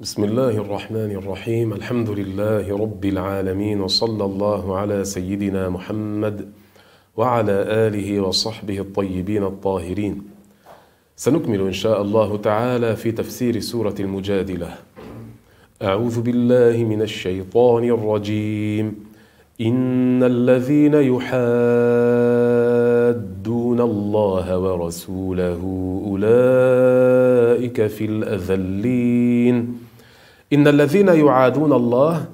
الله الرحمن الرحيم الحمد لله رب العالمين وصلى الله على سيدنا محمد وعلى آله وصحبه الطيبين الطاهرين سنكمل إن شاء الله تعالى في تفسير سورة المجادلة أعوذ بالله من الشيطان الرجيم إن الذين يحادون الله ورسوله أولئك في الأذلين إن الذين يعادون الله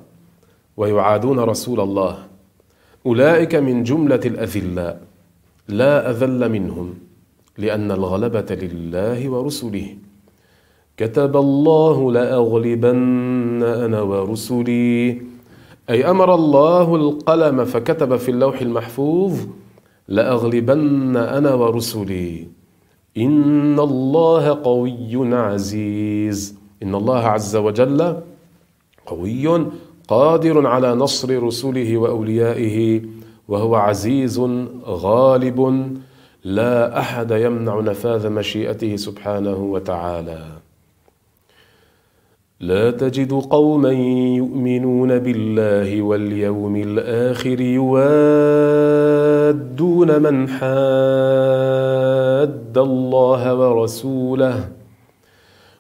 ويعادون رسول الله أولئك من جملة الأذلاء لا أذل منهم لأن الغلبة لله ورسله. كتب الله لأغلبن أنا ورسلي. أي أمر الله القلم فكتب في اللوح المحفوظ لأغلبن أنا ورسلي. إن الله قوي عزيز. إن الله عز وجل قوي قادر على نصر رسله وأوليائه وهو عزيز غالب لا أحد يمنع نفاذ مشيئته سبحانه وتعالى. لا تجد قوما يؤمنون بالله واليوم الآخر يوادون من حاد الله ورسوله.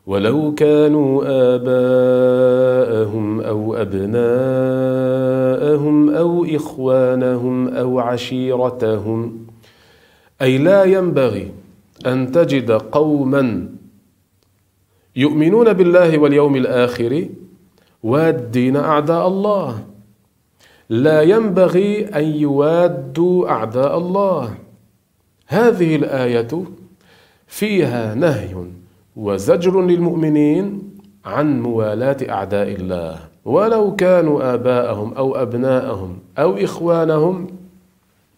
ولو كانوا آباءهم أو أبناءهم أو إخوانهم أو عشيرتهم. أي لا ينبغي أن تجد قوما يؤمنون بالله واليوم الآخر وادين أعداء الله. لا ينبغي أن يوادوا أعداء الله. هذه الآية فيها نهي وزجر للمؤمنين عن موالاة أعداء الله. ولو كانوا آباءهم أو أبناءهم أو إخوانهم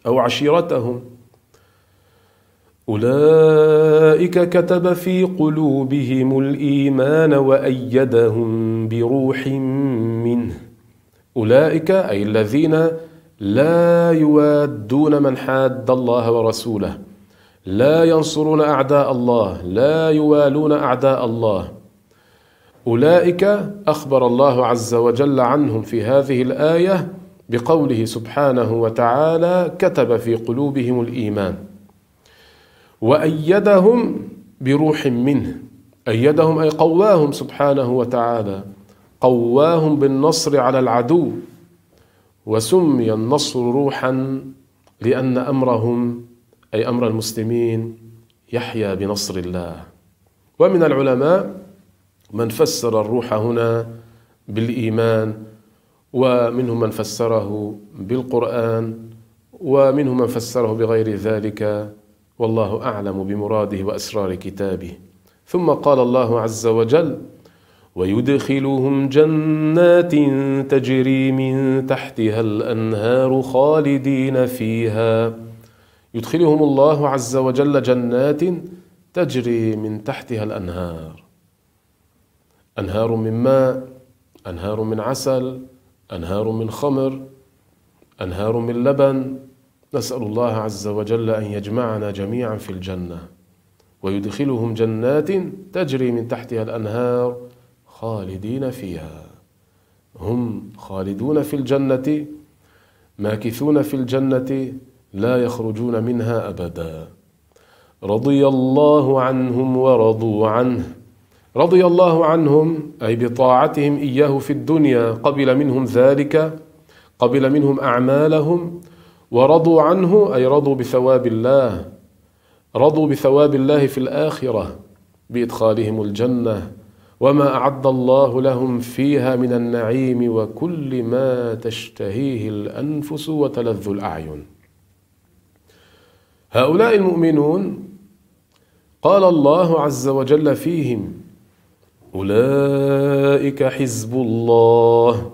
أو عشيرتهم أولئك كتب في قلوبهم الإيمان وأيدهم بروح منه. أولئك أي الذين لا يوادون من حاد الله ورسوله. لا ينصرون أعداء الله لا يوالون أعداء الله. أولئك أخبر الله عز وجل عنهم في هذه الآية بقوله سبحانه وتعالى كتب في قلوبهم الإيمان. وأيدهم بروح منه. أيدهم أي قواهم سبحانه وتعالى. قواهم بالنصر على العدو. وسمي النصر روحا لأن أمرهم أي أمر المسلمين يحيا بنصر الله. ومن العلماء من فسر الروح هنا بالإيمان ومنهم من فسره بالقرآن ومنهم من فسره بغير ذلك والله أعلم بمراده وأسرار كتابه. ثم قال الله عز وجل ويدخلهم جنات تجري من تحتها الأنهار خالدين فيها يدخلهم الله عز وجل جنات تجري من تحتها الأنهار. أنهار من ماء أنهار من عسل أنهار من خمر أنهار من لبن. نسأل الله عز وجل أن يجمعنا جميعا في الجنة. ويدخلهم جنات تجري من تحتها الأنهار خالدين فيها. هم خالدون في الجنة ماكثون في الجنة لا يخرجون منها أبدا. رضي الله عنهم ورضوا عنه. رضي الله عنهم أي بطاعتهم إياه في الدنيا. قبل منهم ذلك قبل منهم أعمالهم. ورضوا عنه أي رضوا بثواب الله. رضوا بثواب الله في الآخرة بإدخالهم الجنة. وما أعد الله لهم فيها من النعيم وكل ما تشتهيه الأنفس وتلذ الأعين. هؤلاء المؤمنون قال الله عز وجل فيهم أولئك حزب الله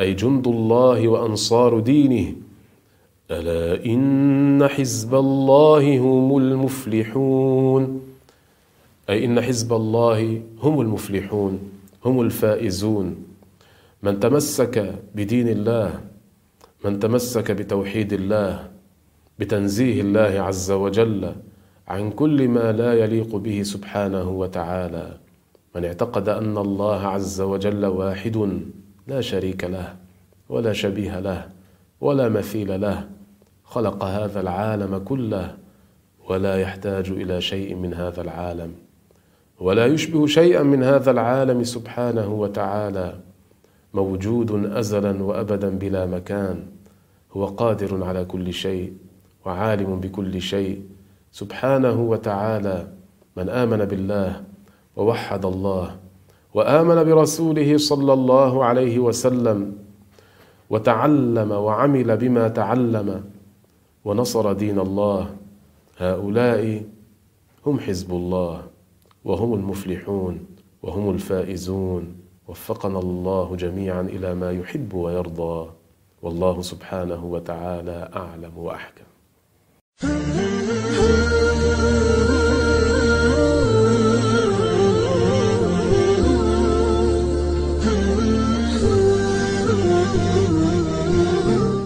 أي جند الله وأنصار دينه. ألا إن حزب الله هم المفلحون؟ أي إن حزب الله هم المفلحون هم الفائزون. من تمسك بدين الله من تمسك بتوحيد الله بتنزيه الله عز وجل عن كل ما لا يليق به سبحانه وتعالى. من اعتقد أن الله عز وجل واحد لا شريك له ولا شبيه له ولا مثيل له. خلق هذا العالم كله ولا يحتاج إلى شيء من هذا العالم ولا يشبه شيئا من هذا العالم سبحانه وتعالى. موجود أزلا وأبدا بلا مكان. هو قادر على كل شيء. وعالم بكل شيء. سبحانه وتعالى من آمن بالله ووحد الله وآمن برسوله صلى الله عليه وسلم وتعلم وعمل بما تعلم ونصر دين الله. هؤلاء هم حزب الله وهم المفلحون وهم الفائزون. وفقنا الله جميعا إلى ما يحب ويرضى. والله سبحانه وتعالى أعلم وأحكم. Ooh.